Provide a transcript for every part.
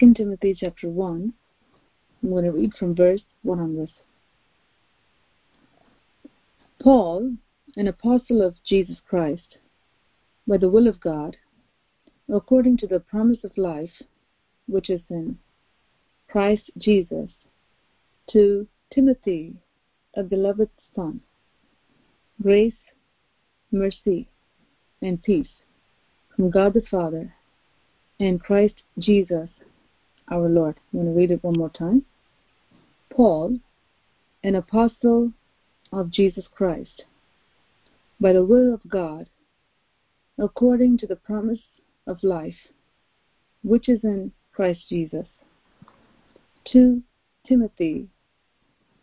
2 Timothy chapter 1. I'm going to read from verse 1 onwards. Paul, an apostle of Jesus Christ, by the will of God, according to the promise of life which is in Christ Jesus, to Timothy, a beloved son, grace, mercy, and peace from God the Father and Christ Jesus our Lord. I'm going to read it one more time. Paul, an apostle of Jesus Christ, by the will of God, according to the promise of life, which is in Christ Jesus, to Timothy,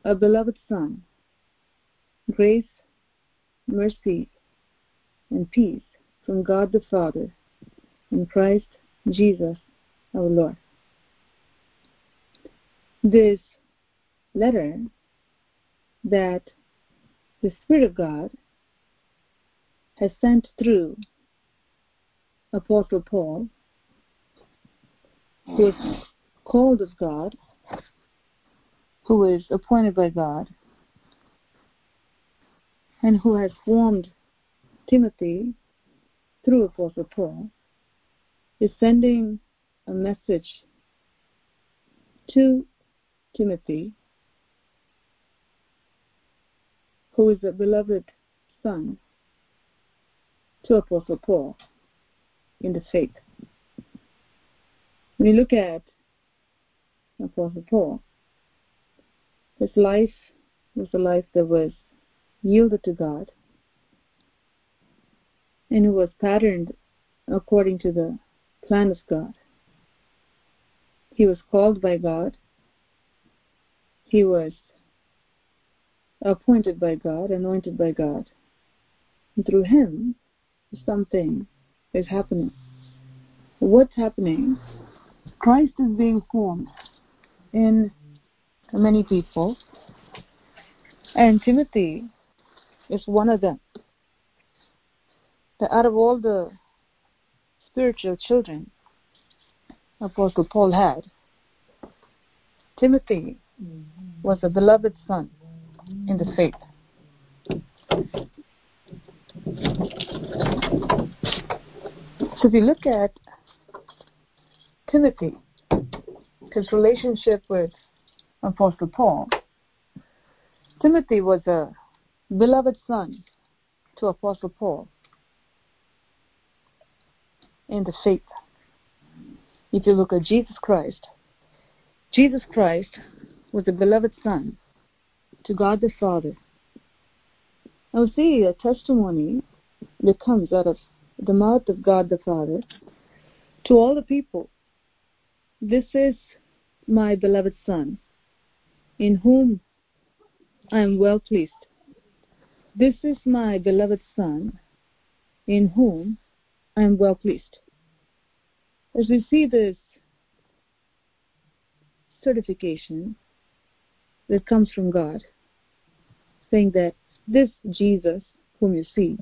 a beloved son, grace, mercy, and peace from God the Father and Christ Jesus our Lord. This letter that the Spirit of God has sent through Apostle Paul, who is called of God, who is appointed by God, and who has formed Timothy through Apostle Paul, is sending a message to Timothy who is a beloved son to Apostle Paul in the faith. When you look at Apostle Paul, his life was a life that was yielded to God and it was patterned according to the plan of God. He was called by God. He was appointed by God, anointed by God. And through him, something is happening. What's happening? Christ is being formed in many people, and Timothy is one of them. That out of all the spiritual children Apostle Paul had, Timothy was a beloved son in the faith. So if you look at Timothy, his relationship with Apostle Paul, Timothy was a beloved son to Apostle Paul in the faith. If you look at Jesus Christ, Jesus Christ was a beloved son to God the Father. Now, see a testimony that comes out of the mouth of God the Father to all the people. This is my beloved Son, in whom I am well pleased. This is my beloved Son, in whom I am well pleased. As we see this certification that comes from God, saying that this Jesus, whom you see,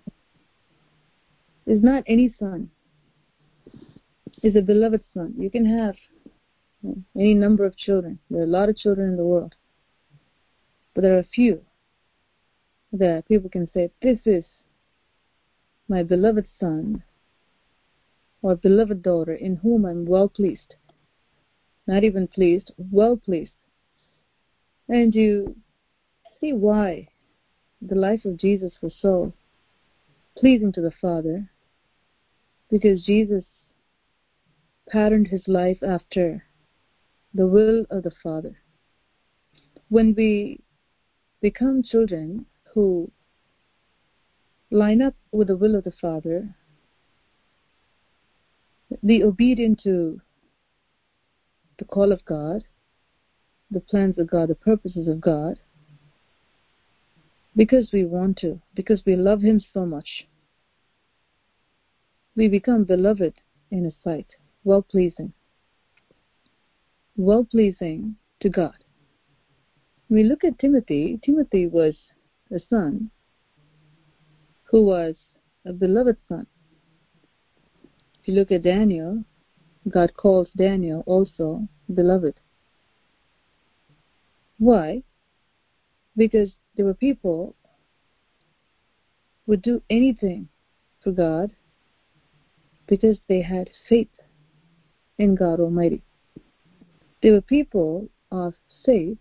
is not any son, is a beloved son. You can have any number of children. There are a lot of children in the world. But there are a few that people can say, This is my beloved son or beloved daughter in whom I'm well pleased. Not even pleased, well pleased. And you see why the life of Jesus was so pleasing to the Father because Jesus patterned his life after the will of the Father. When we become children who line up with the will of the Father, be obedient to the call of God, the plans of God, the purposes of God, because we want to, because we love Him so much. We become beloved in His sight, well pleasing. Well pleasing to God. We look at Timothy, Timothy was a son who was a beloved son. If you look at Daniel, God calls Daniel also beloved. Why? Because there were people would do anything for God because they had faith in God Almighty. There were people of faith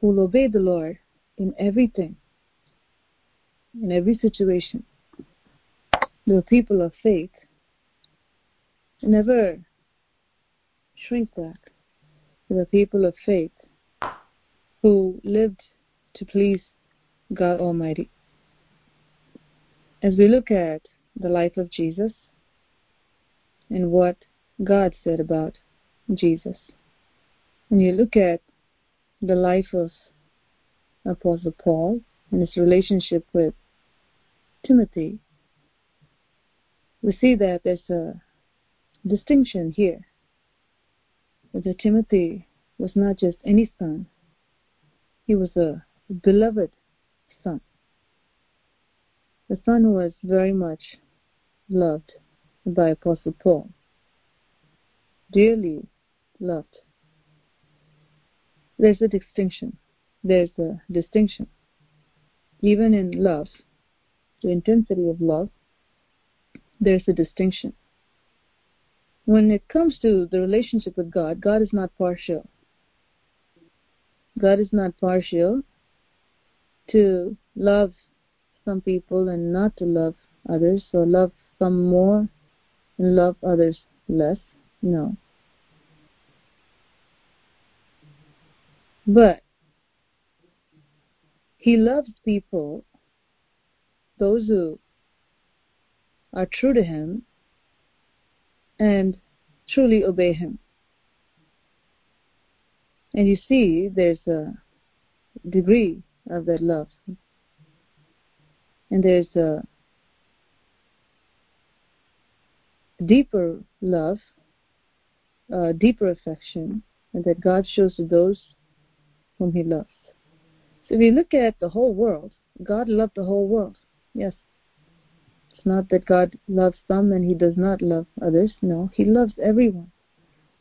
who will obey the Lord in everything, in every situation. There were people of faith who never shrink back. There were people of faith who lived to please God Almighty. As we look at the life of Jesus and what God said about Jesus, when you look at the life of Apostle Paul and his relationship with Timothy, we see that there's a distinction here. That Timothy was not just any son, he was a beloved son. The son who was very much loved by Apostle Paul, dearly loved. There's a distinction. There's a distinction. Even in love, the intensity of love, there's a distinction. When it comes to the relationship with God, God is not partial. God is not partial to love some people and not to love others, or love some more and love others less. No. But he loves people, those who are true to him and truly obey him. And you see, there's a degree of that love. And there's a deeper love, a deeper affection that God shows to those whom He loves. So if we look at the whole world, God loved the whole world. Yes. It's not that God loves some and He does not love others. No, He loves everyone.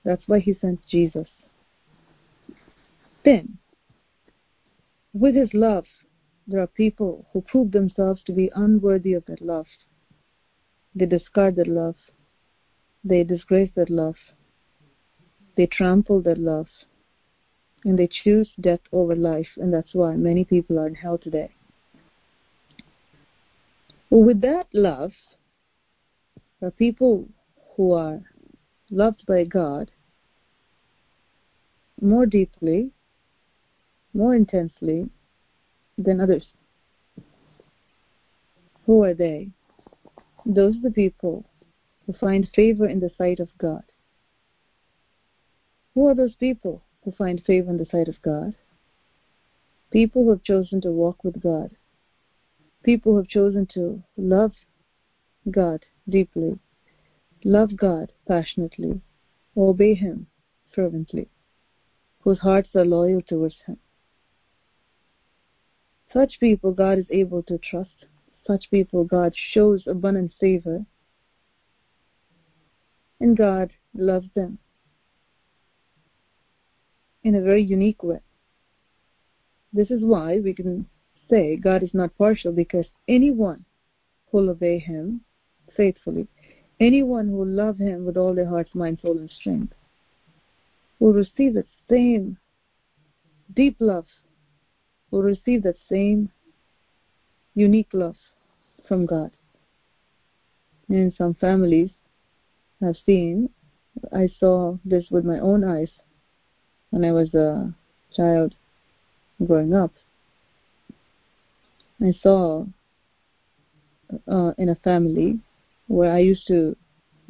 That's why He sent Jesus. Then, with His love, there are people who prove themselves to be unworthy of that love. They discard that love. They disgrace that love. They trample that love. And they choose death over life, and that's why many people are in hell today. Well, with that love, there are people who are loved by God more deeply, intensely than others. Who are they? Those are the people who find favor in the sight of God. Who are those people who find favor in the sight of God? People who have chosen to walk with God. People who have chosen to love God deeply, love God passionately, obey Him fervently, whose hearts are loyal towards Him. Such people God is able to trust. Such people God shows abundant favor. And God loves them in a very unique way. This is why we can say God is not partial because anyone who will obey Him faithfully, anyone who will love Him with all their heart, mind, soul, and strength, will receive the same deep love will receive that same unique love from God. In some families, I've seen, I saw this with my own eyes when I was a child growing up. I saw uh, in a family where I used to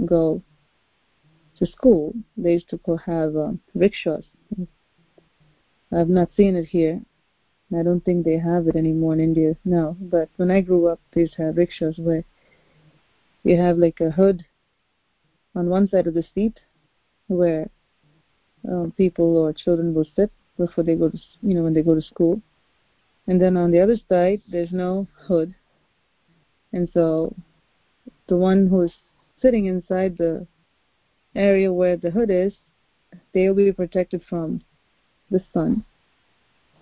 go to school, they used to have uh, rickshaws. I've not seen it here, I don't think they have it anymore in India now. But when I grew up, they used to have rickshaws where you have like a hood on one side of the seat where um, people or children will sit before they go to, you know, when they go to school. And then on the other side, there's no hood. And so the one who's sitting inside the area where the hood is, they'll be protected from the sun.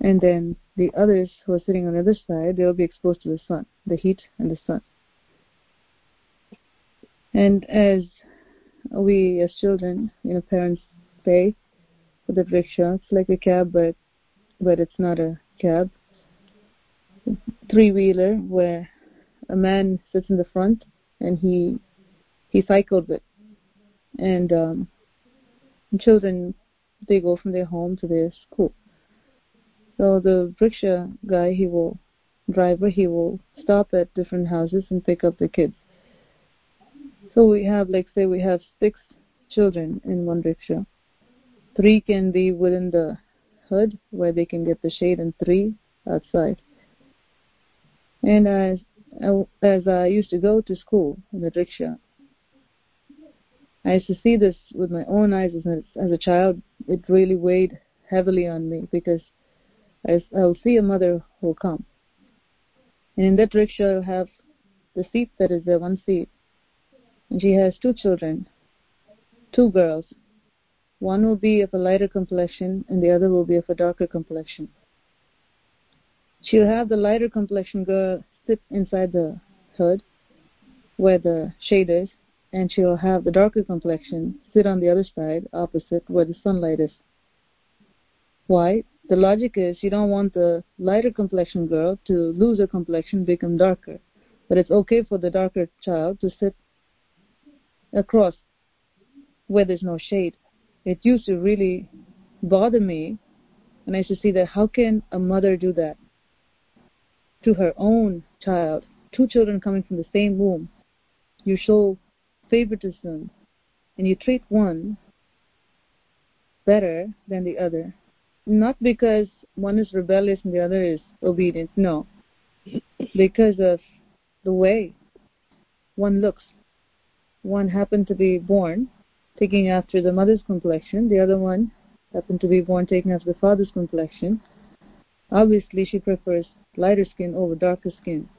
And then the others who are sitting on the other side, they'll be exposed to the sun, the heat and the sun. And as we as children, you know, parents pay for the rickshaw, it's like a cab, but but it's not a cab. Three wheeler where a man sits in the front and he he cycled with, and um, children they go from their home to their school. So the rickshaw guy, he will driver, he will stop at different houses and pick up the kids. So we have, like, say, we have six children in one rickshaw. Three can be within the hood where they can get the shade, and three outside. And as as I used to go to school in the rickshaw, I used to see this with my own eyes as as a child. It really weighed heavily on me because I, I'll see a mother who'll come. And in that rickshaw, you'll have the seat that is there, one seat. And she has two children, two girls. One will be of a lighter complexion, and the other will be of a darker complexion. She'll have the lighter complexion girl sit inside the hood where the shade is, and she'll have the darker complexion sit on the other side, opposite, where the sunlight is. Why? The logic is you don't want the lighter complexion girl to lose her complexion, become darker. But it's okay for the darker child to sit across where there's no shade. It used to really bother me, and I used to see that how can a mother do that to her own child? Two children coming from the same womb. You show favoritism, and you treat one better than the other not because one is rebellious and the other is obedient, no. Because of the way one looks. One happened to be born taking after the mother's complexion, the other one happened to be born taking after the father's complexion. Obviously, she prefers lighter skin over darker skin.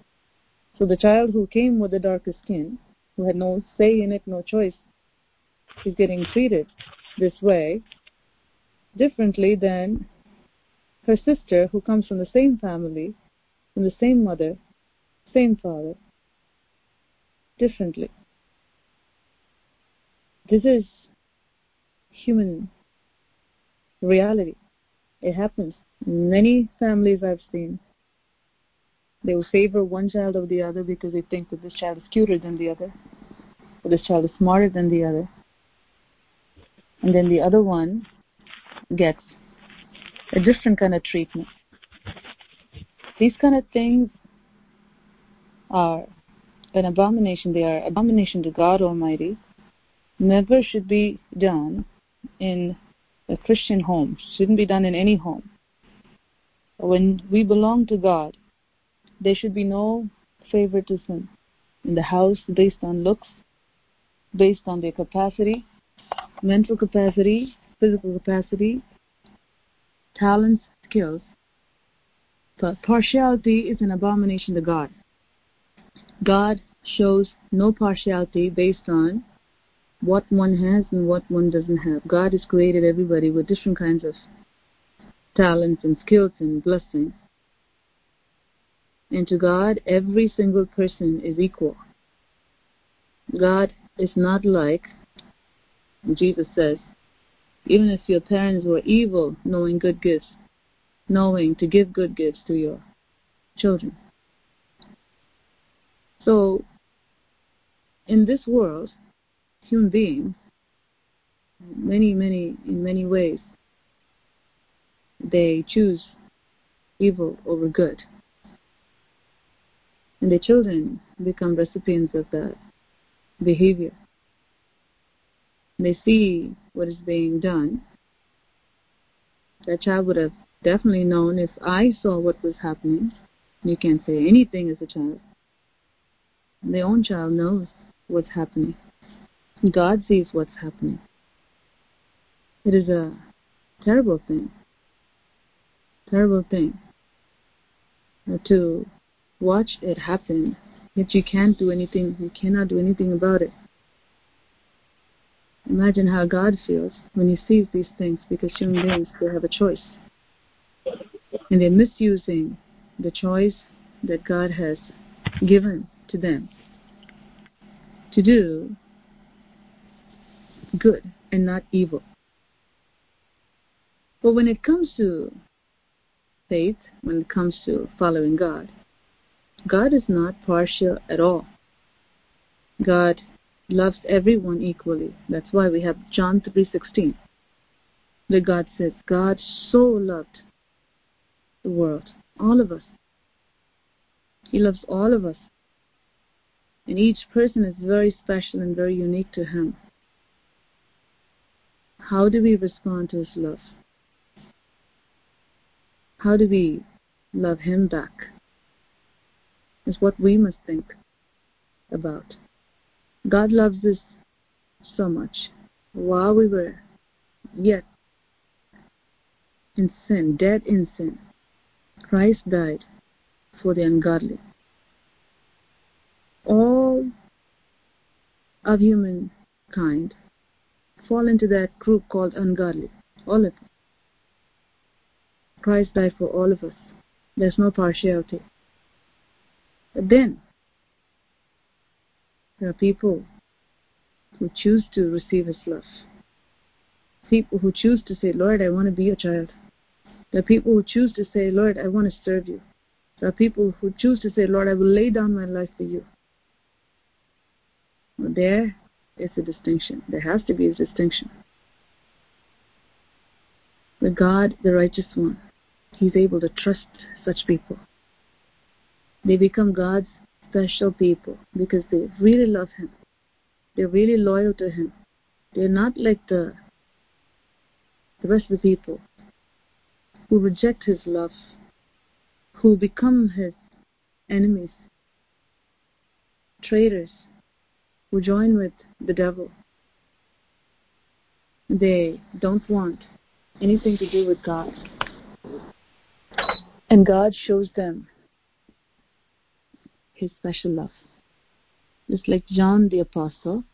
So the child who came with the darker skin, who had no say in it, no choice, is getting treated this way differently than her sister who comes from the same family, from the same mother, same father, differently. This is human reality. It happens. Many families I've seen, they will favor one child over the other because they think that this child is cuter than the other, or this child is smarter than the other. And then the other one gets a different kind of treatment. These kind of things are an abomination. They are abomination to God Almighty. Never should be done in a Christian home. Shouldn't be done in any home. When we belong to God, there should be no favoritism in the house based on looks, based on their capacity, mental capacity, physical capacity, talents, skills. But partiality is an abomination to God. God shows no partiality based on what one has and what one doesn't have. God has created everybody with different kinds of talents and skills and blessings. And to God, every single person is equal. God is not like, Jesus says, even if your parents were evil, knowing good gifts, knowing to give good gifts to your children. So, in this world, human beings, many, many, in many ways, they choose evil over good. And the children become recipients of that behavior. They see what is being done, that child would have definitely known if I saw what was happening. You can't say anything as a child. The own child knows what's happening. God sees what's happening. It is a terrible thing. Terrible thing to watch it happen, yet you can't do anything, you cannot do anything about it. Imagine how God feels when He sees these things because human beings, they have a choice. And they're misusing the choice that God has given to them to do good and not evil. But when it comes to faith, when it comes to following God, God is not partial at all. God loves everyone equally. That's why we have John 3:16. That God says, God so loved the world, all of us. He loves all of us. And each person is very special and very unique to him. How do we respond to his love? How do we love him back? Is what we must think about. God loves us so much. While we were yet in sin, dead in sin, Christ died for the ungodly. All of humankind fall into that group called ungodly. All of them. Christ died for all of us. There's no partiality. But then, there are people who choose to receive His love. People who choose to say, Lord, I want to be your child. There are people who choose to say, Lord, I want to serve you. There are people who choose to say, Lord, I will lay down my life for you. Well, there is a distinction. There has to be a distinction. But God, the righteous one, He's able to trust such people. They become God's special people because they really love Him. They're really loyal to Him. They're not like the the rest of the people who reject His love, who become His enemies, traitors, who join with the devil. They don't want anything to do with God. And God shows them his special love. Just like John the Apostle,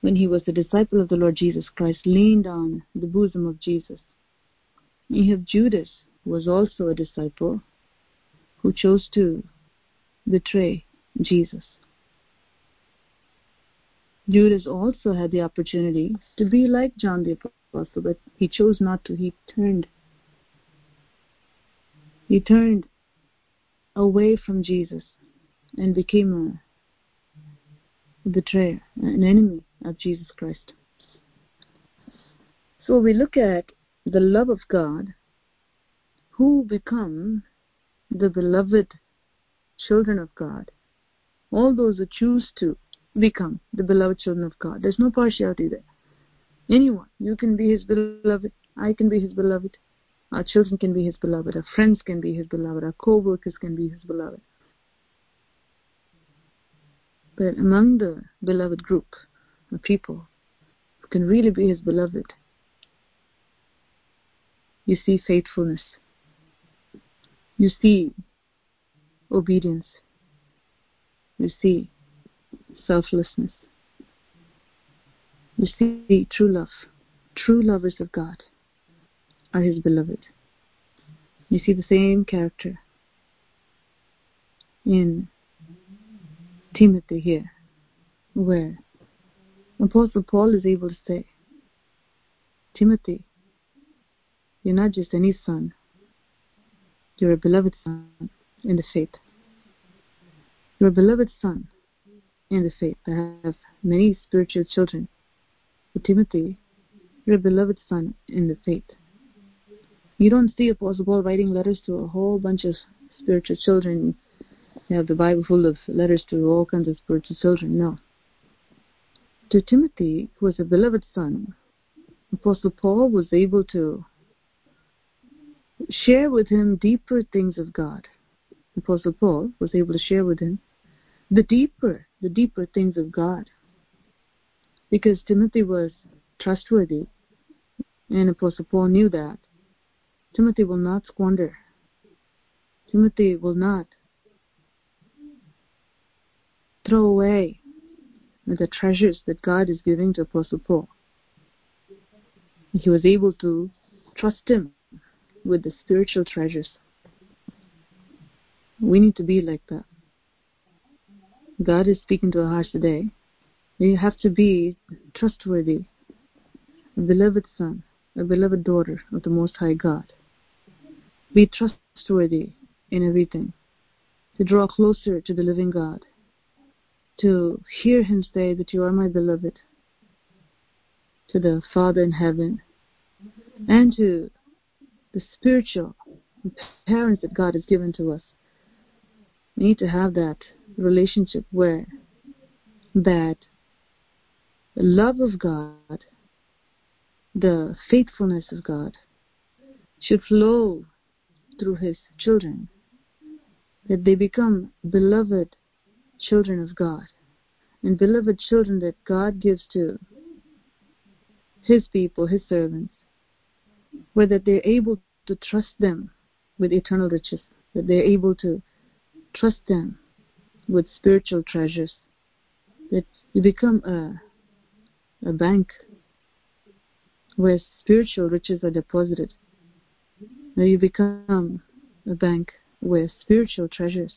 when he was a disciple of the Lord Jesus Christ, leaned on the bosom of Jesus. You have Judas, who was also a disciple, who chose to betray Jesus. Judas also had the opportunity to be like John the Apostle, but he chose not to. He turned. He turned away from Jesus and became a betrayer, an enemy of Jesus Christ. So we look at the love of God, who become the beloved children of God, all those who choose to become the beloved children of God. There's no partiality there. Anyone, you can be his beloved, I can be his beloved, our children can be his beloved. Our friends can be his beloved. Our co-workers can be his beloved. But among the beloved group of people who can really be his beloved, you see faithfulness. You see obedience. You see selflessness. You see true love. True lovers of God are his beloved. You see the same character in Timothy here, where Apostle Paul is able to say, Timothy, you're not just any son, you're a beloved son in the faith. You're a beloved son in the faith. I have many spiritual children. But Timothy, you're a beloved son in the faith. You don't see Apostle Paul writing letters to a whole bunch of spiritual children. You have the Bible full of letters to all kinds of spiritual children. No. To Timothy, who was a beloved son, Apostle Paul was able to share with him deeper things of God. Apostle Paul was able to share with him the deeper, the deeper things of God. Because Timothy was trustworthy, and Apostle Paul knew that. Timothy will not squander. Timothy will not throw away the treasures that God is giving to Apostle Paul. He was able to trust Him with the spiritual treasures. We need to be like that. God is speaking to our hearts today. You have to be trustworthy, a beloved son, a beloved daughter of the Most High God. Be trustworthy in everything, to draw closer to the living God, to hear Him say that you are my beloved, to the Father in heaven, and to the spiritual parents that God has given to us. We need to have that relationship where that the love of God, the faithfulness of God should flow through His children, that they become beloved children of God and beloved children that God gives to His people, His servants, where that they're able to trust them with eternal riches, that they're able to trust them with spiritual treasures, that you become a, a bank where spiritual riches are deposited. That you become a bank where spiritual treasures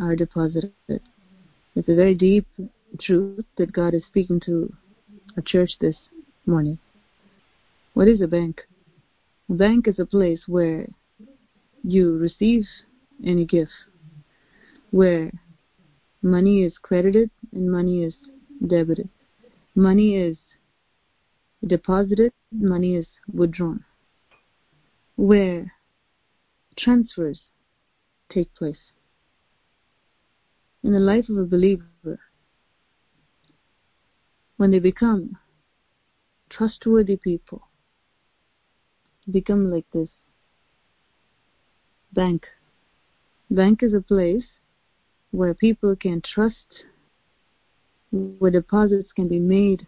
are deposited. It's a very deep truth that God is speaking to a church this morning. What is a bank? A bank is a place where you receive any gift where money is credited and money is debited. Money is deposited, money is withdrawn. Where transfers take place. In the life of a believer, when they become trustworthy people, become like this bank. Bank is a place where people can trust, where deposits can be made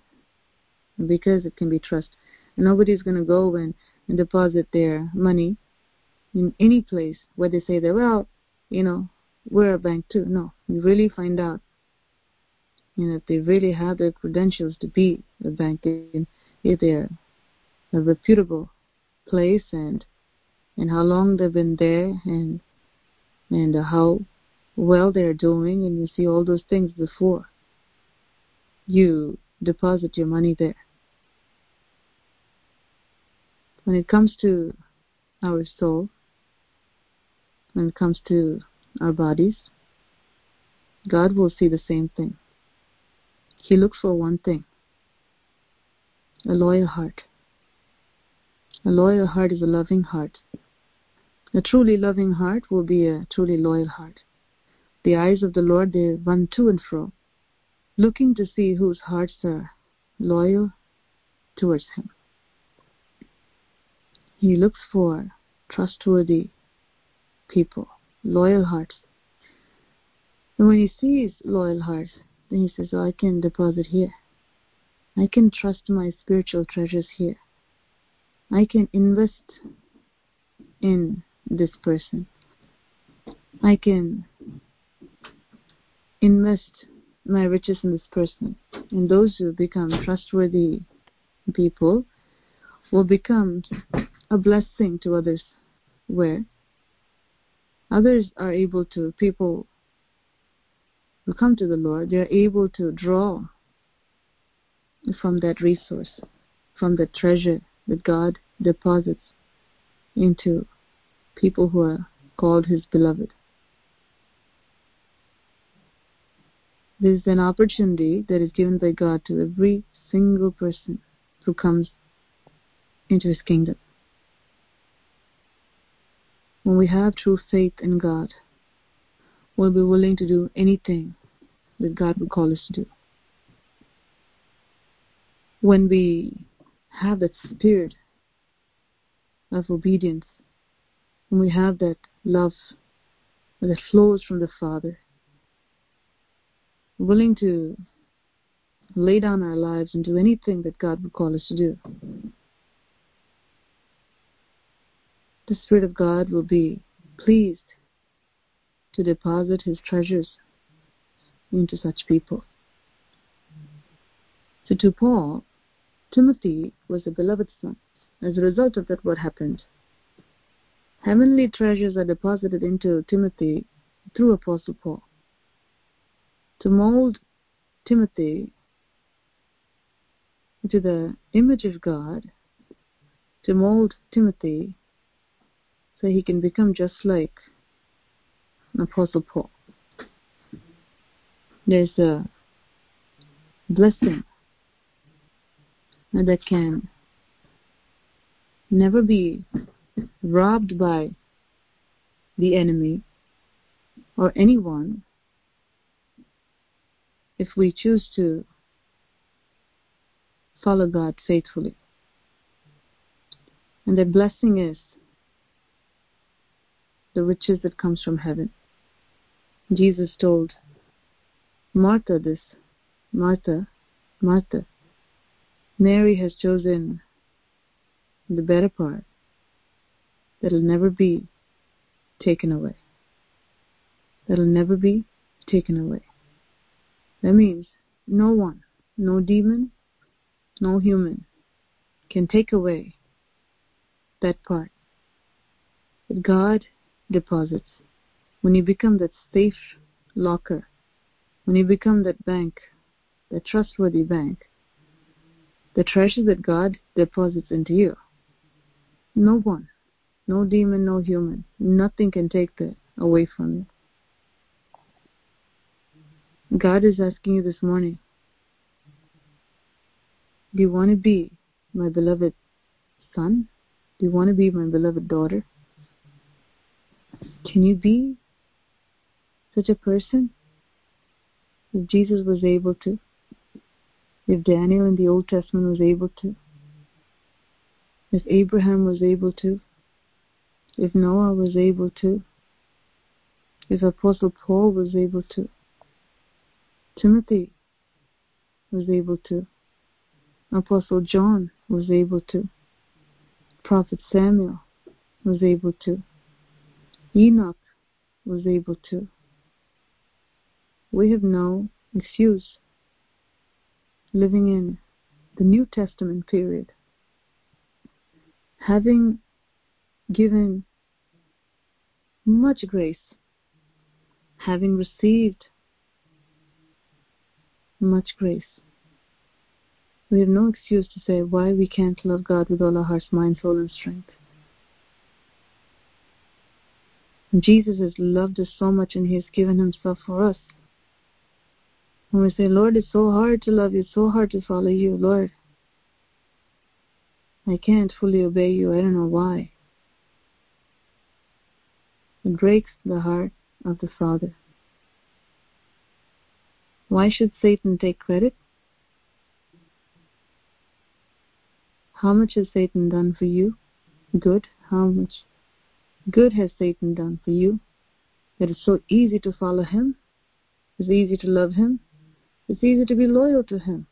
because it can be trust. Nobody's going to go and, and deposit their money in any place where they say that, well, you know, we're a bank too. No, you really find out, you know, if they really have the credentials to be a bank, and if they're a reputable place and and how long they've been there and and how well they're doing and you see all those things before you deposit your money there. When it comes to our soul, when it comes to our bodies, God will see the same thing. He looks for one thing a loyal heart. A loyal heart is a loving heart. A truly loving heart will be a truly loyal heart. The eyes of the Lord, they run to and fro, looking to see whose hearts are loyal towards Him. He looks for trustworthy people, loyal hearts. And when he sees loyal hearts, then he says, oh, I can deposit here. I can trust my spiritual treasures here. I can invest in this person. I can invest my riches in this person. And those who become trustworthy people will become a blessing to others, where others are able to, people who come to the Lord, they are able to draw from that resource, from the treasure that God deposits into people who are called His beloved. This is an opportunity that is given by God to every single person who comes into His kingdom. When we have true faith in God, we'll be willing to do anything that God would call us to do. When we have that spirit of obedience, when we have that love that flows from the Father, willing to lay down our lives and do anything that God would call us to do. The Spirit of God will be pleased to deposit His treasures into such people. So to Paul, Timothy was a beloved son. As a result of that, what happened? Heavenly treasures are deposited into Timothy through Apostle Paul. To mold Timothy into the image of God, to mold Timothy so he can become just like Apostle Paul. There's a blessing that can never be robbed by the enemy or anyone if we choose to follow God faithfully. And the blessing is the riches that comes from heaven. Jesus told Martha this, Martha, Martha, Mary has chosen the better part that'll never be taken away. That'll never be taken away. That means no one, no demon, no human can take away that part that God deposits. When you become that safe locker, when you become that bank, that trustworthy bank, the treasure that God deposits into you, no one, no demon, no human, nothing can take that away from you. God is asking you this morning, do you want to be my beloved son? Do you want to be my beloved daughter? Can you be such a person? If Jesus was able to, if Daniel in the Old Testament was able to, if Abraham was able to, if Noah was able to, if Apostle Paul was able to, Timothy was able to, Apostle John was able to, Prophet Samuel was able to, Enoch was able to. We have no excuse living in the New Testament period, having given much grace, having received much grace. We have no excuse to say why we can't love God with all our hearts, mind, soul, and strength. Jesus has loved us so much and He has given Himself for us. When we say, Lord, it's so hard to love you, it's so hard to follow you, Lord. I can't fully obey you, I don't know why. It breaks the heart of the Father. Why should Satan take credit? How much has Satan done for you? Good. How much good has Satan done for you? That it's so easy to follow him. It's easy to love him. It's easy to be loyal to him.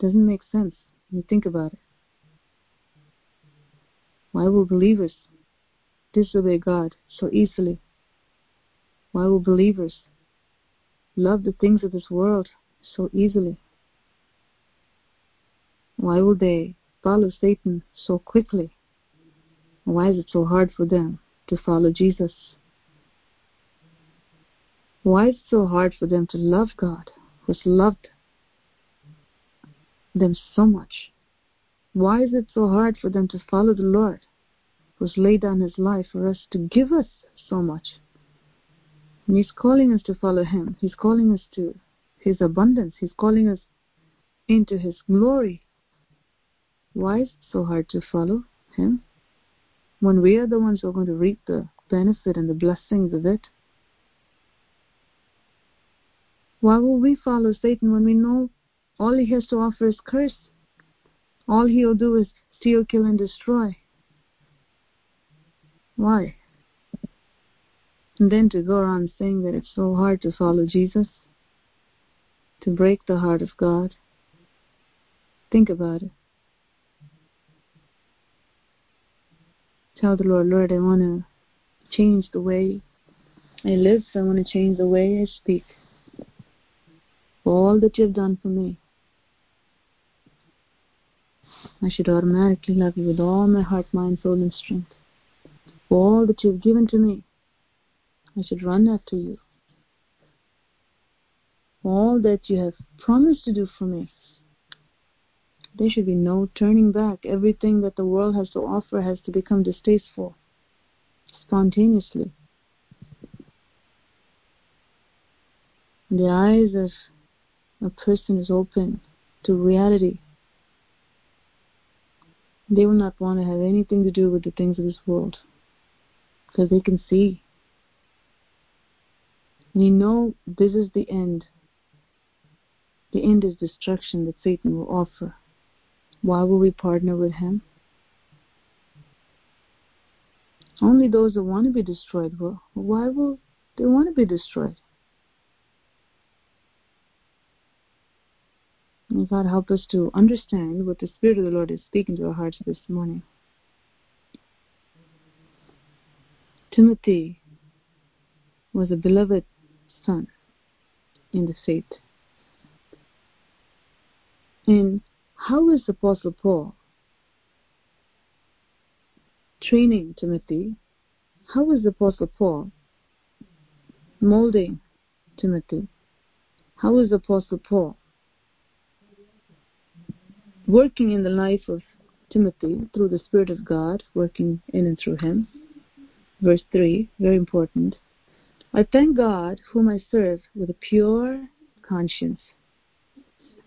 Doesn't make sense when you think about it. Why will believers disobey God so easily? Why will believers love the things of this world so easily? Why will they follow Satan so quickly? Why is it so hard for them to follow Jesus? Why is it so hard for them to love God, who's loved them so much? Why is it so hard for them to follow the Lord, who's laid down his life for us to give us so much? And he's calling us to follow him. He's calling us to his abundance. He's calling us into his glory. Why is it so hard to follow him? When we are the ones who are going to reap the benefit and the blessings of it. Why will we follow Satan when we know all he has to offer is curse? All he'll do is steal, kill, and destroy. Why? And then to go around saying that it's so hard to follow Jesus, to break the heart of God. Think about it. Tell the Lord, Lord, I want to change the way I live. I want to change the way I speak. all that you have done for me. I should automatically love you with all my heart, mind, soul, and strength. All that you have given to me, I should run after you. All that you have promised to do for me, there should be no turning back. Everything that the world has to offer has to become distasteful spontaneously. The eyes of a person is open to reality. They will not want to have anything to do with the things of this world because they can see. And you know this is the end. The end is destruction that Satan will offer. Why will we partner with him? Only those that want to be destroyed will. Why will they want to be destroyed? May God help us to understand what the Spirit of the Lord is speaking to our hearts this morning. Timothy was a beloved son in the faith. And how is Apostle Paul training Timothy? How is Apostle Paul molding Timothy? How is Apostle Paul working in the life of Timothy through the Spirit of God, working in and through him? Verse 3, very important. I thank God, whom I serve with a pure conscience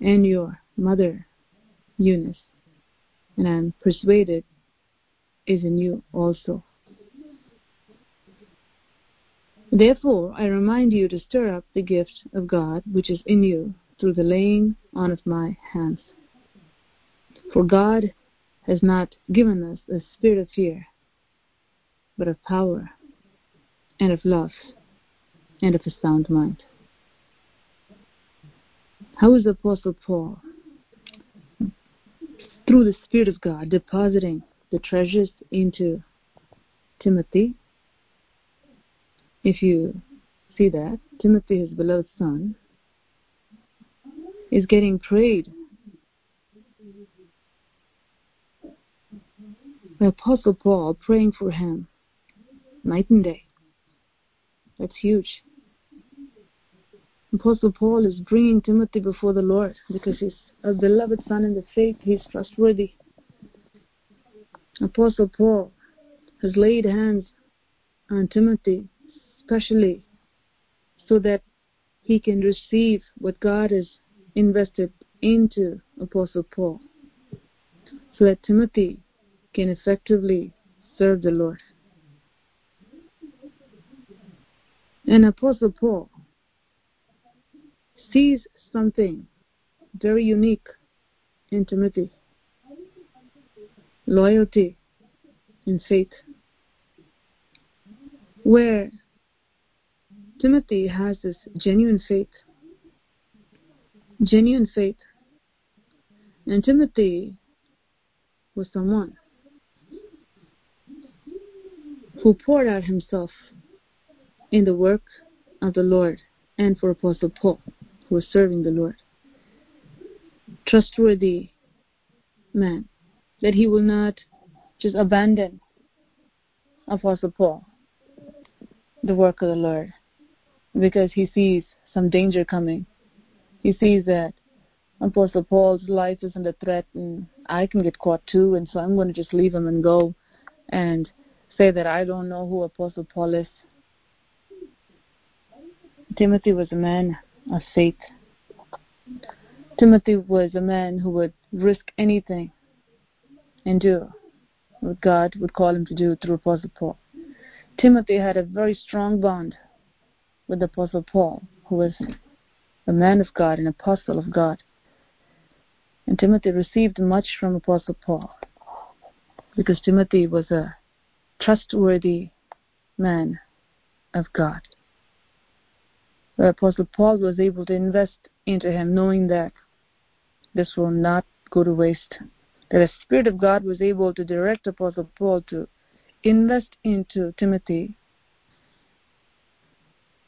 and your mother, Eunice, and I am persuaded is in you also. Therefore, I remind you to stir up the gift of God which is in you through the laying on of my hands. For God has not given us a spirit of fear, but of power and of love and of a sound mind. How is Apostle Paul, through the Spirit of God, depositing the treasures into Timothy? If you see that, Timothy, his beloved son, is getting prayed by Apostle Paul, praying for him night and day. That's huge. Apostle Paul is bringing Timothy before the Lord because he's a beloved son in the faith. He's trustworthy. Apostle Paul has laid hands on Timothy, especially so that he can receive what God has invested into Apostle Paul, so that Timothy can effectively serve the Lord. And Apostle Paul sees something very unique in Timothy loyalty and faith. Where Timothy has this genuine faith, genuine faith, and Timothy was someone who poured out himself in the work of the Lord and for Apostle Paul who serving the Lord. Trustworthy man, that he will not just abandon Apostle Paul, the work of the Lord, because he sees some danger coming. He sees that Apostle Paul's life is under threat and I can get caught too, and so I'm going to just leave him and go and say that I don't know who Apostle Paul is. Timothy was a man of faith. Timothy was a man who would risk anything and do what God would call him to do through Apostle Paul. Timothy had a very strong bond with Apostle Paul, who was a man of God, an apostle of God. And Timothy received much from Apostle Paul because Timothy was a trustworthy man of God. Apostle Paul was able to invest into him knowing that this will not go to waste. That the Spirit of God was able to direct Apostle Paul to invest into Timothy,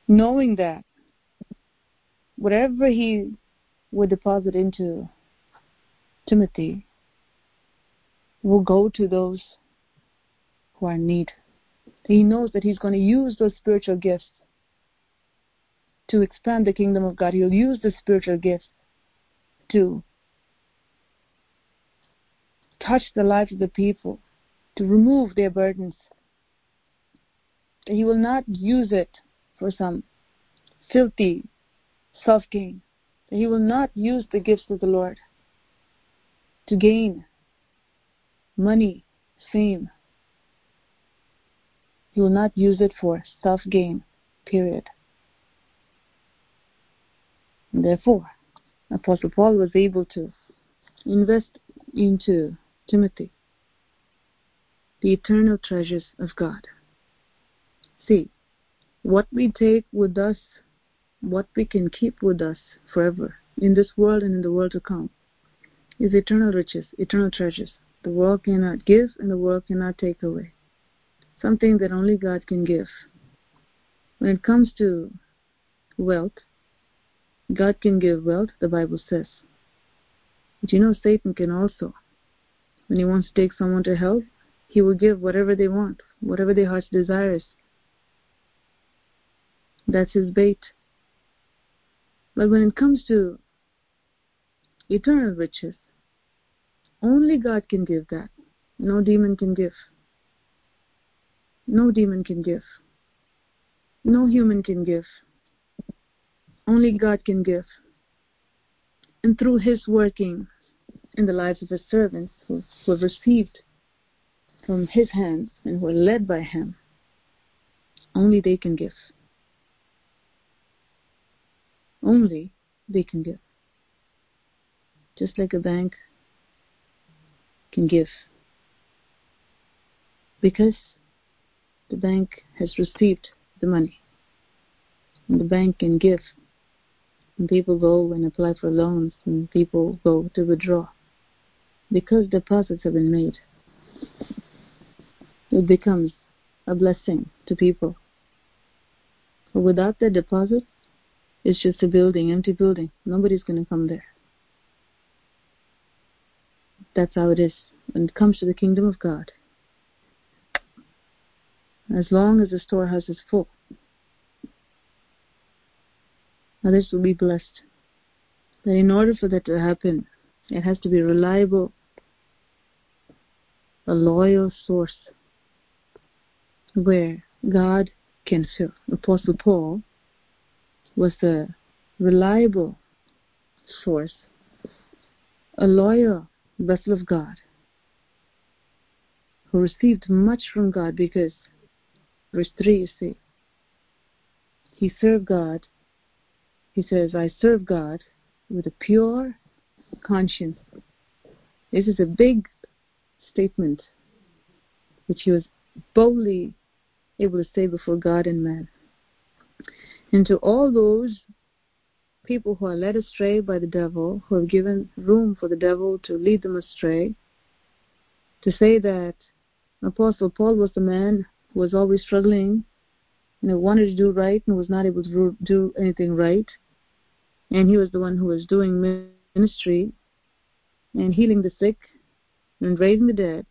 knowing that whatever he would deposit into Timothy will go to those who are in need. He knows that he's going to use those spiritual gifts to expand the kingdom of God. He'll use the spiritual gifts to touch the lives of the people, to remove their burdens. He will not use it for some filthy self gain. He will not use the gifts of the Lord to gain money, fame. He will not use it for self gain, period. Therefore, Apostle Paul was able to invest into Timothy the eternal treasures of God. See, what we take with us, what we can keep with us forever in this world and in the world to come, is eternal riches, eternal treasures. The world cannot give and the world cannot take away. Something that only God can give. When it comes to wealth, God can give wealth, the Bible says. But you know, Satan can also. When he wants to take someone to hell, he will give whatever they want, whatever their heart's desires. That's his bait. But when it comes to eternal riches, only God can give that. No demon can give. No demon can give. No human can give. Only God can give. And through His working in the lives of His servants who, who have received from His hands and who are led by Him, only they can give. Only they can give. Just like a bank can give. Because the bank has received the money. And the bank can give. And people go and apply for loans and people go to withdraw. Because deposits have been made. It becomes a blessing to people. But without that deposit, it's just a building, empty building. Nobody's going to come there. That's how it is when it comes to the kingdom of God. As long as the storehouse is full, others will be blessed. But in order for that to happen, it has to be reliable, a loyal source where God can fill. Apostle Paul was a reliable source, a loyal vessel of God who received much from God because, verse 3, you see, he served God. He says, I serve God with a pure conscience. This is a big statement which he was boldly able to say before God and man. And to all those people who are led astray by the devil, who have given room for the devil to lead them astray, to say that Apostle Paul was the man who was always struggling, and wanted to do right and was not able to do anything right, and he was the one who was doing ministry and healing the sick and raising the dead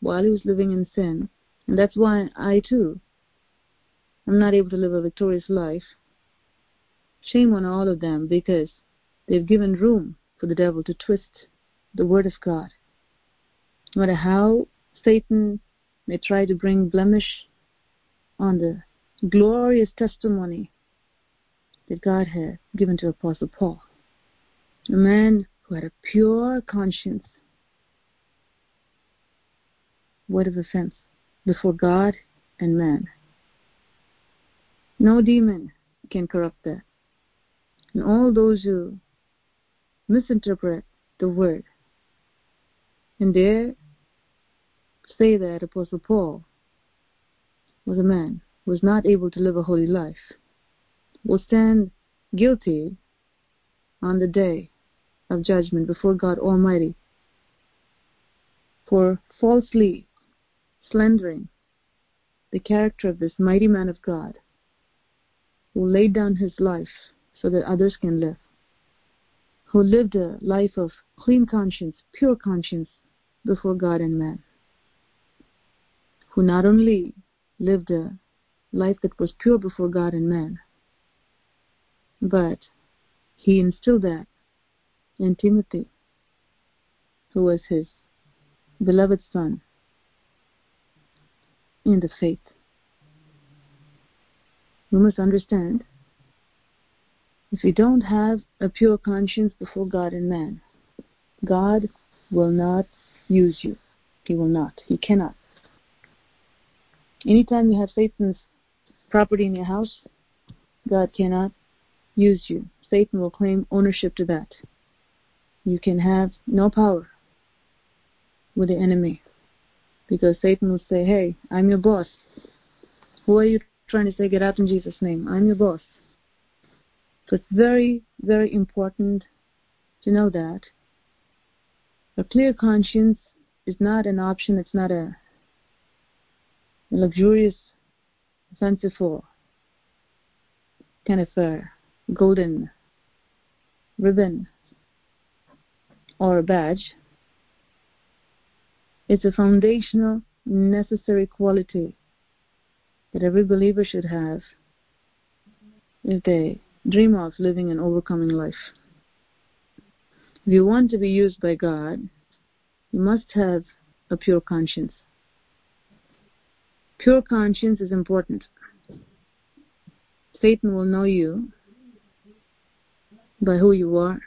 while he was living in sin. And that's why I too am not able to live a victorious life Shame on all of them because they've given room for the devil to twist the word of God. No matter how Satan may try to bring blemish on the glorious testimony that God had given to Apostle Paul, a man who had a pure conscience, word of offense before God and man. No demon can corrupt that. and all those who misinterpret the word and dare say that Apostle Paul was a man who was not able to live a holy life will stand guilty on the day of judgment before God Almighty for falsely slandering the character of this mighty man of God who laid down his life so that others can live, who lived a life of clean conscience, pure conscience before God and man, who not only lived a life that was pure before God and man, but he instilled that in Timothy, who was his beloved son in the faith. We must understand if you don't have a pure conscience before God and man, God will not use you. He will not. He cannot. Anytime you have Satan's property in your house, God cannot use you. Satan will claim ownership to that. You can have no power with the enemy because Satan will say, Hey, I'm your boss. Who are you trying to say, Get out in Jesus' name? I'm your boss. So it's very, very important to know that a clear conscience is not an option, it's not a, luxurious, fanciful kind of a golden ribbon or badge. It's a foundational, necessary quality that every believer should have if they dream of living an overcoming life. If you want to be used by God, you must have a pure conscience. Pure conscience is important. Satan will know you by who you are,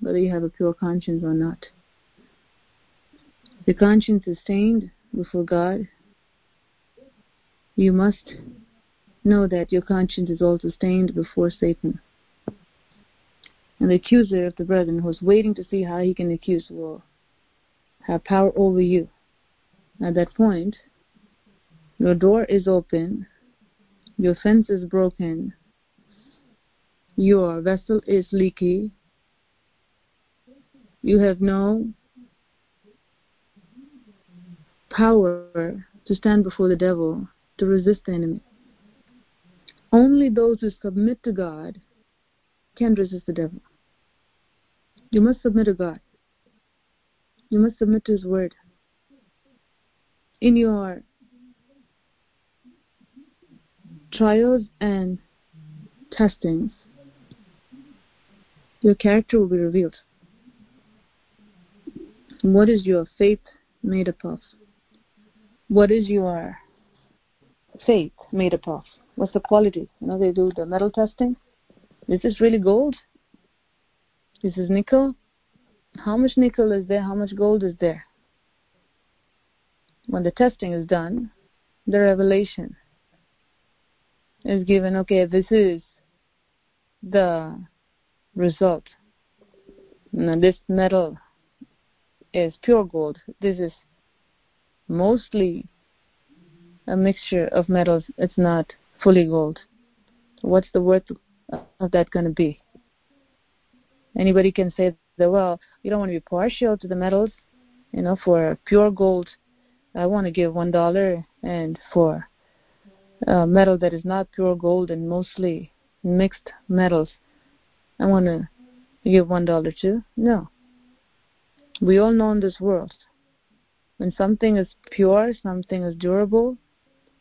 whether you have a pure conscience or not. If your conscience is stained before God, you must know that your conscience is also stained before Satan. And the accuser of the brethren who's waiting to see how he can accuse will have power over you. At that point, your door is open, your fence is broken, your vessel is leaky, you have no power to stand before the devil to resist the enemy. Only those who submit to God can resist the devil. You must submit to God. You must submit to His Word. In your trials and testings, your character will be revealed. What is your faith made up of? What is your faith made up of? What's the quality? You know, they do the metal testing. Is this really gold? This is nickel? How much nickel is there? How much gold is there? When the testing is done, the revelation is given, okay, this is the result. Now, this metal is pure gold. This is mostly a mixture of metals. It's not fully gold. What's the worth of that going to be? Anybody can say that, well, you don't want to be partial to the metals. You know, for pure gold, I want to give one dollar, and for uh, metal that is not pure gold and mostly mixed metals, I want to give one dollar too. No. We all know in this world when something is pure, something is durable,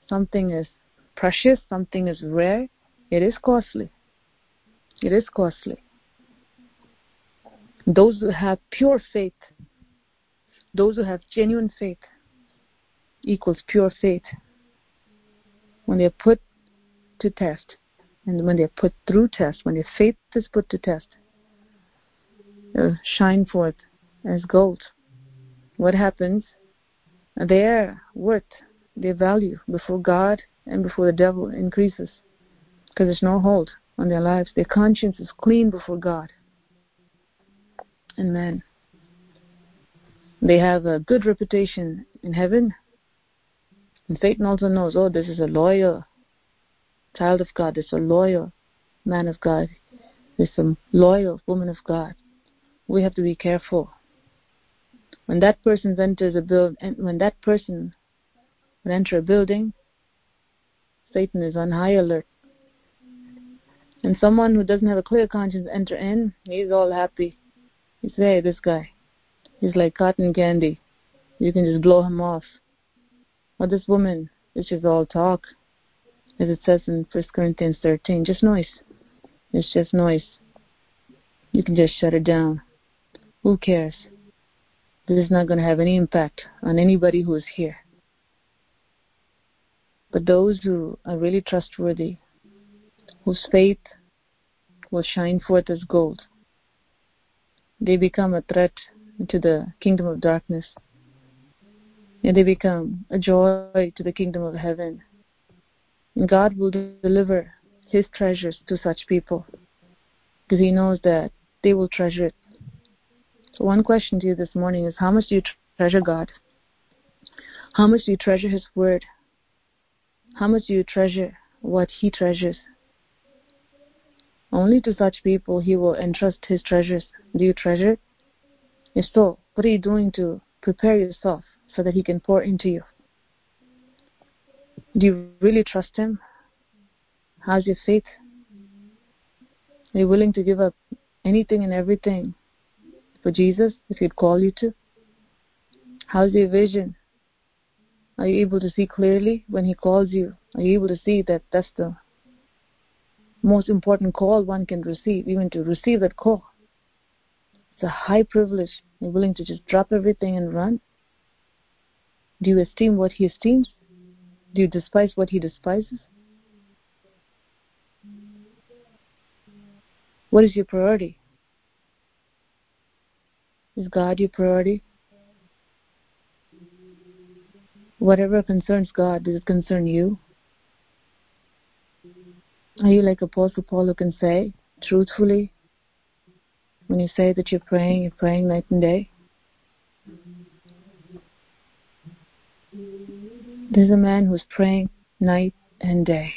something is precious, something is rare, it is costly. It is costly. Those who have pure faith, those who have genuine faith, equals pure faith. When they're put to test, and when they're put through test, when their faith is put to test, they'll shine forth as gold. What happens? Their worth, their value before God and before the devil increases because there's no hold. on their lives. Their conscience is clean before God and man. They have a good reputation in heaven. And Satan also knows, oh, this is a loyal child of God, this a loyal man of God, this is a loyal woman of God. We have to be careful. When that person enters a build, and when that person would enter a building, Satan is on high alert. And someone who doesn't have a clear conscience enter in, he's all happy. He say, hey, this guy, he's like cotton candy. You can just blow him off. Or this woman, it's just all talk, as it says in 1 Corinthians 13, just noise. It's just noise. You can just shut it down. Who cares? This is not going to have any impact on anybody who is here. But those who are really trustworthy, whose faith will shine forth as gold, they become a threat to the kingdom of darkness. And they become a joy to the kingdom of heaven. God will deliver His treasures to such people because He knows that they will treasure it. So, one question to you this morning is how much do you treasure God? How much do you treasure His Word? How much do you treasure what He treasures? Only to such people He will entrust His treasures. Do you treasure it? If so, what are you doing to prepare yourself so that He can pour into you? Do you really trust Him? How's your faith? Are you willing to give up anything and everything for Jesus if He'd call you to? How's your vision? Are you able to see clearly when He calls you? Are you able to see that that's the most important call one can receive, even to receive that call? It's a high privilege. Are You're willing to just drop everything and run? Do you esteem what he esteems? Do you despise what he despises? What is your priority? Is God your priority? Whatever concerns God, does it concern you? Are you like Apostle Paul who can say, truthfully, when you say that you're praying, you're praying night and day? There's a man who's praying night and day.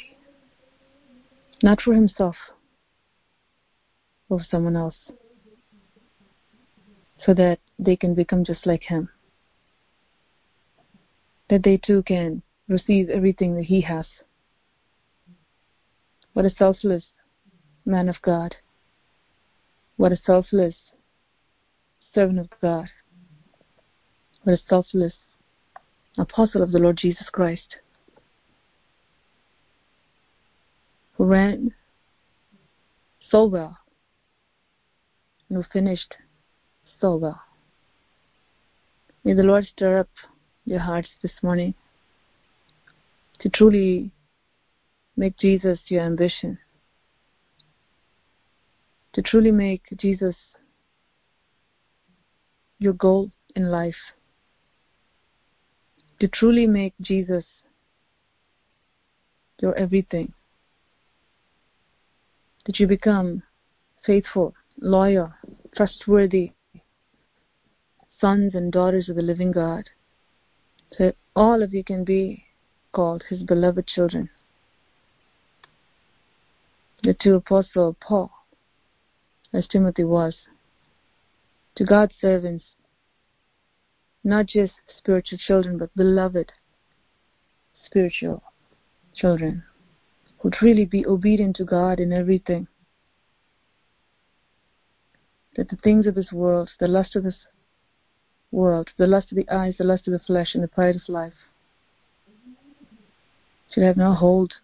Not for himself, but for someone else. So that they can become just like him. That they too can receive everything that he has. What a selfless man of God. What a selfless servant of God. What a selfless apostle of the Lord Jesus Christ. Who ran so well and who finished so well. May the Lord stir up your hearts this morning to truly make Jesus your ambition to truly make Jesus your goal in life, to truly make Jesus your everything, that you become faithful, loyal, trustworthy sons and daughters of the living God, so that all of you can be called his beloved children. The two apostle Paul as Timothy was, to God's servants, not just spiritual children, but beloved spiritual children who'd really be obedient to God in everything. That the things of this world, the lust of this world, the lust of the eyes, the lust of the flesh, and the pride of life should have no hold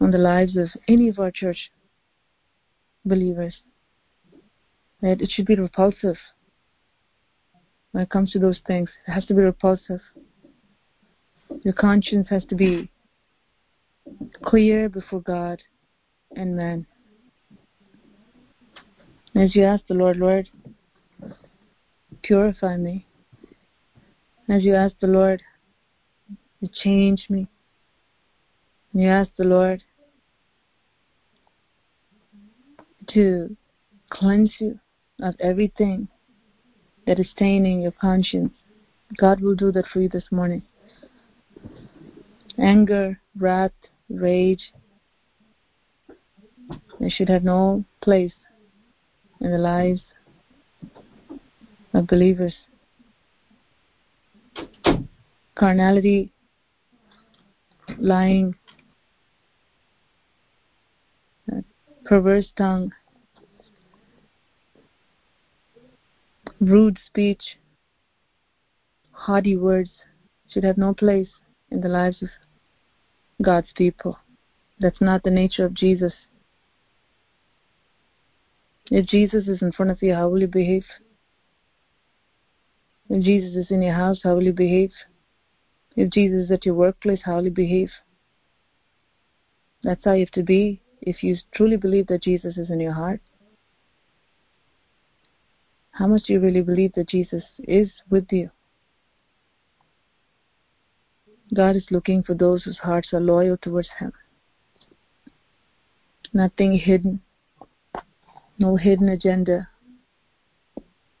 on the lives of any of our church believers. That it should be repulsive. When it comes to those things, it has to be repulsive. Your conscience has to be clear before God and man. As you ask the Lord, Lord, purify me. As you ask the Lord to change me. And you ask the Lord to cleanse you of everything that is staining your conscience. God will do that for you this morning. Anger, wrath, rage, they should have no place in the lives of believers. Carnality, lying, perverse tongue, rude speech, haughty words should have no place in the lives of God's people. That's not the nature of Jesus. If Jesus is in front of you, how will you behave? If Jesus is in your house, how will you behave? If Jesus is at your workplace, how will you behave? That's how you have to be if you truly believe that Jesus is in your heart. How much do you really believe that Jesus is with you? God is looking for those whose hearts are loyal towards Him. Nothing hidden, no hidden agenda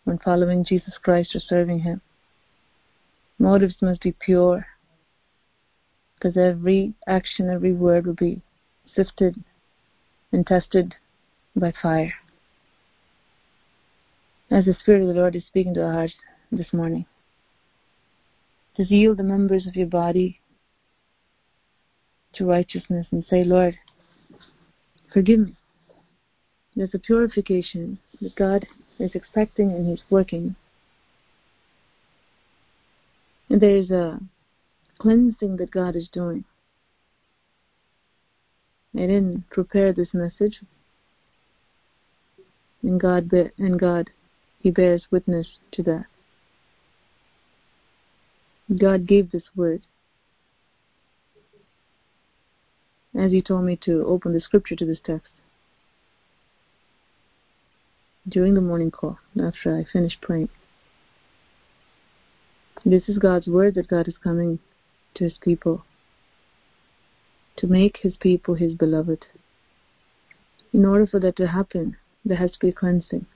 when following Jesus Christ or serving Him. Motives must be pure because every action, every word will be sifted and tested by fire. As the Spirit of the Lord is speaking to our hearts this morning, just yield the members of your body to righteousness and say, Lord, forgive me. There's a purification that God is expecting and He's working. And there is a cleansing that God is doing. I didn't prepare this message. And God, and God, He bears witness to that. God gave this word. As He told me to open the scripture to this text during the morning call after I finished praying. This is God's word that God is coming to His people to make his people his beloved. In order for that to happen, there has to be cleansing.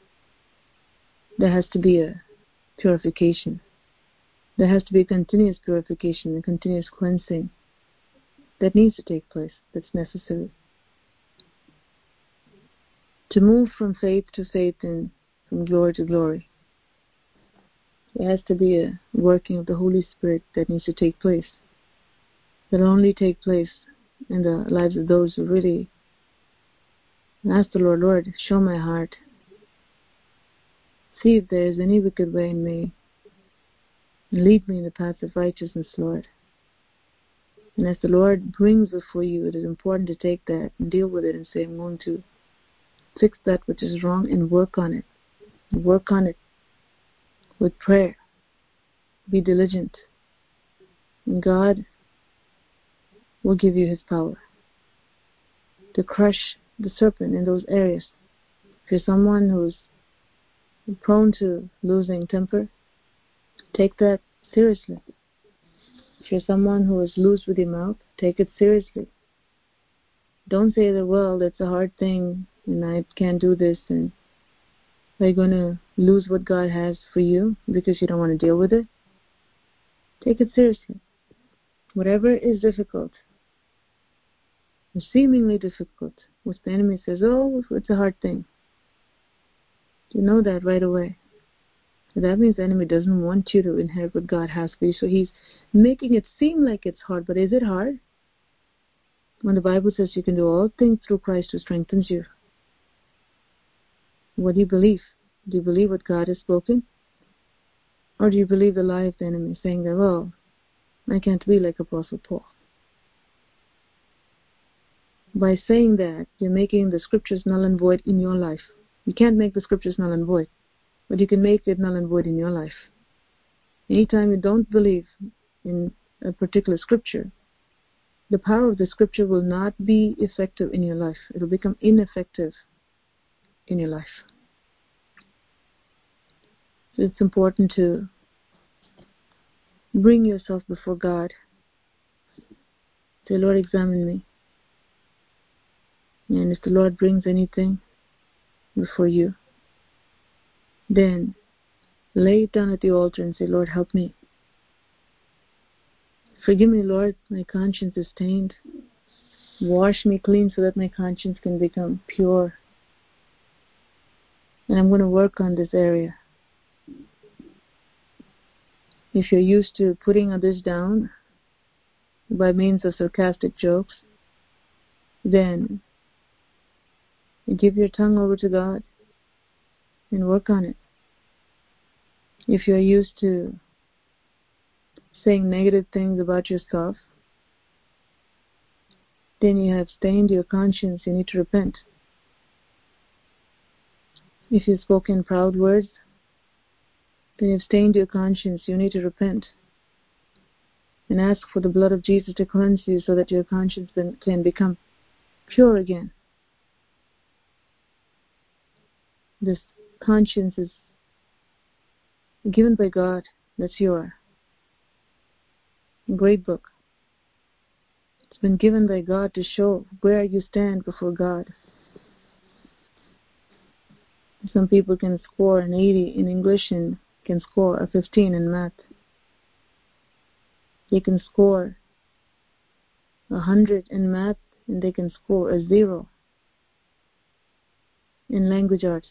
There has to be a purification. There has to be a continuous purification and continuous cleansing that needs to take place, that's necessary. To move from faith to faith and from glory to glory, there has to be a working of the Holy Spirit that needs to take place. That'll only take place in the lives of those who really ask the Lord, Lord, show my heart. See if there is any wicked way in me. And lead me in the path of righteousness, Lord. And as the Lord brings before you, it is important to take that and deal with it and say, I'm going to fix that which is wrong and work on it. Work on it with prayer. Be diligent. And God will give you his power to crush the serpent in those areas. If you're someone who's prone to losing temper, take that seriously. If you're someone who is loose with your mouth, take it seriously. Don't say the well, it's a hard thing and I can't do this and are you going to lose what God has for you because you don't want to deal with it? Take it seriously. Whatever is difficult, seemingly difficult, which the enemy says, oh, it's a hard thing. You know that right away. that means the enemy doesn't want you to inherit what God has for you. So he's making it seem like it's hard, but is it hard? When the Bible says you can do all things through Christ who strengthens you. What do you believe? Do you believe what God has spoken? Or do you believe the lie of the enemy saying that, well, I can't be like Apostle Paul? by saying that, you're making the scriptures null and void in your life. You can't make the scriptures null and void, but you can make it null and void in your life. Anytime you don't believe in a particular scripture, the power of the scripture will not be effective in your life. It will become ineffective in your life. So it's important to bring yourself before God. Say, Lord, examine me. And if the Lord brings anything before you, then lay it down at the altar and say, Lord, help me. Forgive me, Lord, my conscience is stained. Wash me clean so that my conscience can become pure. And I'm going to work on this area. If you're used to putting others down by means of sarcastic jokes, then give your tongue over to God and work on it. If you're used to saying negative things about yourself, then you have stained your conscience. You need to repent. If you've spoken proud words, then you've stained your conscience. You need to repent and ask for the blood of Jesus to cleanse you so that your conscience can become pure again. This conscience is given by God. That's your great book. It's been given by God to show where you stand before God. Some people can score an 80 in English and can score a 15 in math. They can score a 100 in math and they can score a 0 in language arts.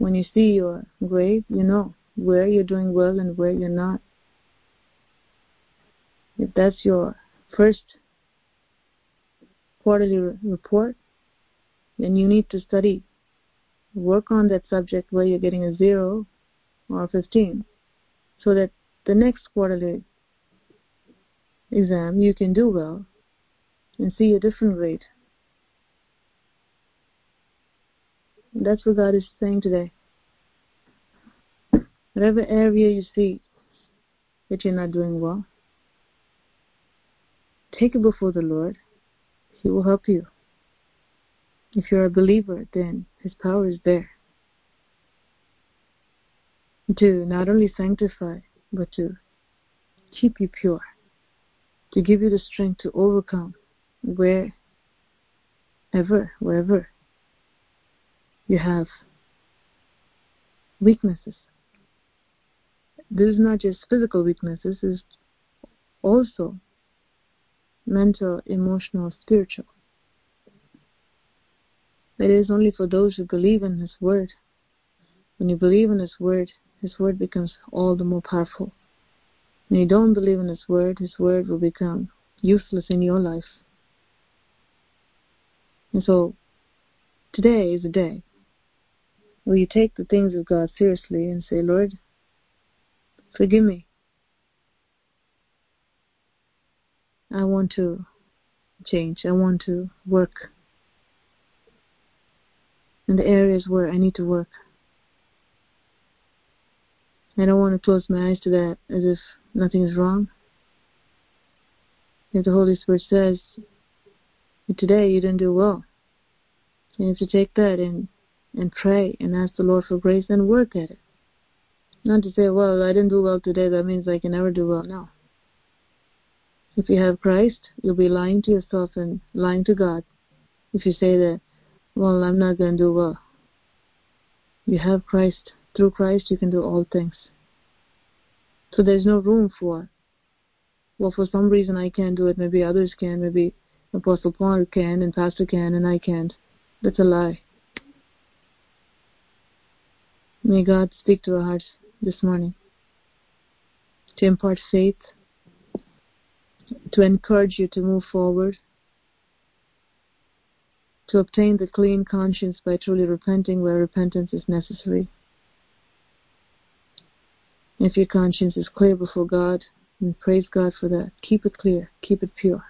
When you see your grade, you know where you're doing well and where you're not. If that's your first quarterly report, then you need to study, work on that subject where you're getting a zero or a 15, so that the next quarterly exam you can do well and see a different grade. That's what God is saying today. Whatever area you see that you're not doing well, take it before the Lord. He will help you. If you're a believer, then His power is there to not only sanctify, but to keep you pure, to give you the strength to overcome wherever, wherever you have weaknesses. This is not just physical weaknesses, it's also mental, emotional, spiritual. It is only for those who believe in His Word. When you believe in His Word, His Word becomes all the more powerful. When you don't believe in His Word, His Word will become useless in your life. And so, today is a day where you take the things of God seriously and say, Lord, forgive me. I want to change. I want to work in the areas where I need to work. I don't want to close my eyes to that as if nothing is wrong. If the Holy Spirit says, today you didn't do well, you have to take that and, and pray and ask the Lord for grace and work at it. Not to say, well, I didn't do well today, that means I can never do well. No. If you have Christ, you'll be lying to yourself and lying to God if you say that, well, I'm not going to do well. You have Christ. Through Christ, you can do all things. So there's no room for, well, for some reason I can't do it. Maybe others can. Maybe Apostle Paul can and Pastor can and I can't. That's a lie. May God speak to our hearts this morning to impart faith to encourage you to move forward, to obtain the clean conscience by truly repenting where repentance is necessary. If your conscience is clear before God, and praise God for that. Keep it clear, keep it pure.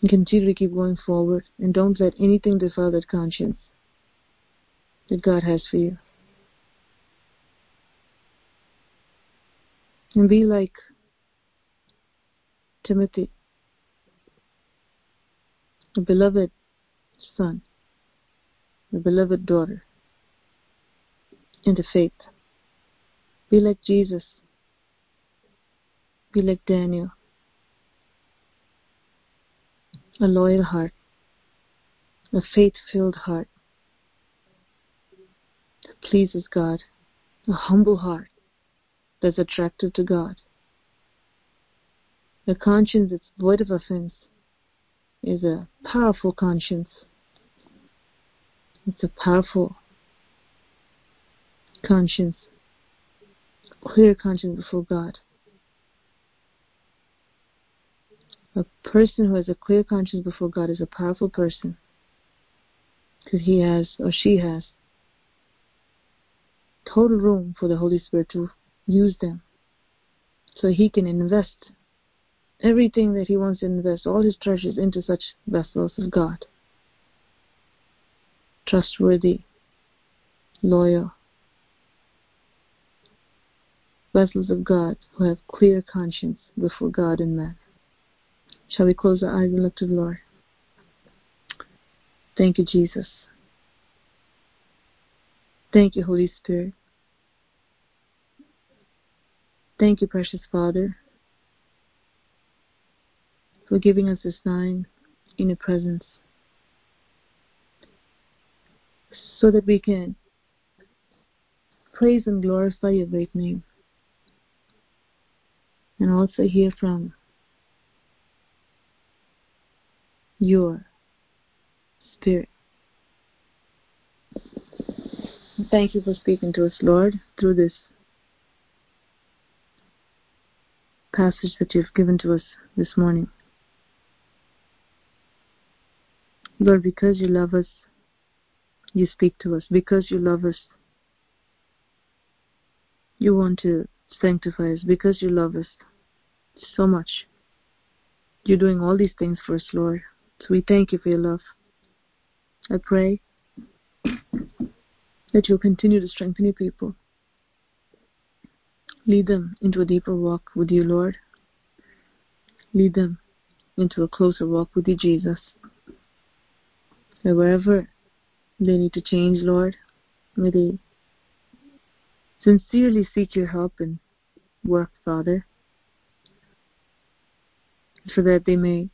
And continue to keep going forward, and don't let anything defile that conscience that God has for you. And be like Timothy, a beloved son, a beloved daughter, in the faith. Be like Jesus. Be like Daniel. A loyal heart. a faith-filled heart that pleases God, a humble heart that's attractive to God. A conscience that's void of offense is a powerful conscience. It's a powerful conscience, clear conscience before God. A person who has a clear conscience before God is a powerful person because he has or she has total room for the Holy Spirit to use them so he can invest everything that he wants to invest, all his treasures into such vessels of God. Trustworthy, loyal, vessels of God who have clear conscience before God and man. Shall we close our eyes and look to the Lord? Thank you, Jesus. Thank you, Holy Spirit. Thank you, precious Father, for giving us this time in your presence so that we can praise and glorify your great name and also hear from your Spirit. Thank you for speaking to us, Lord, through this passage that you've given to us this morning. Lord, because you love us, you speak to us. Because you love us, you want to sanctify us. Because you love us so much, you're doing all these things for us, Lord. So we thank you for your love. I pray that you'll continue to strengthen your people. Lead them into a deeper walk with you, Lord. Lead them into a closer walk with you, Jesus. And wherever they need to change, Lord, may they sincerely seek your help and work, Father, so that they may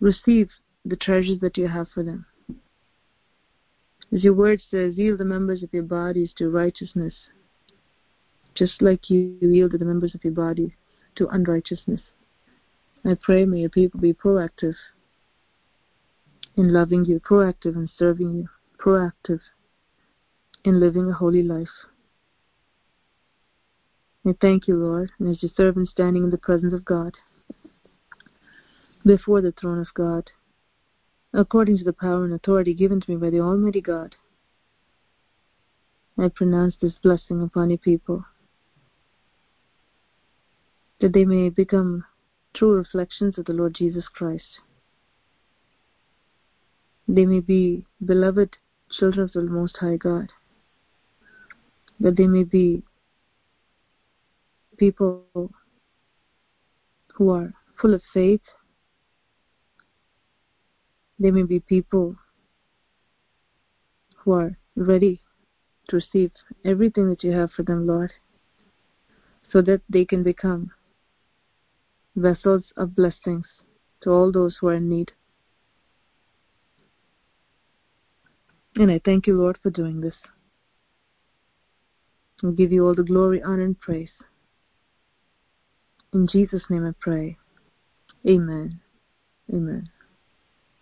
receive the treasures that you have for them. As your word says, yield the members of your bodies to righteousness, just like you yielded the members of your body to unrighteousness. I pray may your people be proactive in loving you, proactive in serving you, proactive in living a holy life. I thank you, Lord, and as your servant standing in the presence of God, before the throne of God, according to the power and authority given to me by the Almighty God, I pronounce this blessing upon your people, that they may become true reflections of the Lord Jesus Christ they may be beloved children of the Most High God, that they may be people who are full of faith. They may be people who are ready to receive everything that you have for them, Lord, so that they can become vessels of blessings to all those who are in need. And I thank you, Lord, for doing this. I give you all the glory, honor, and praise. In Jesus' name I pray. Amen. Amen.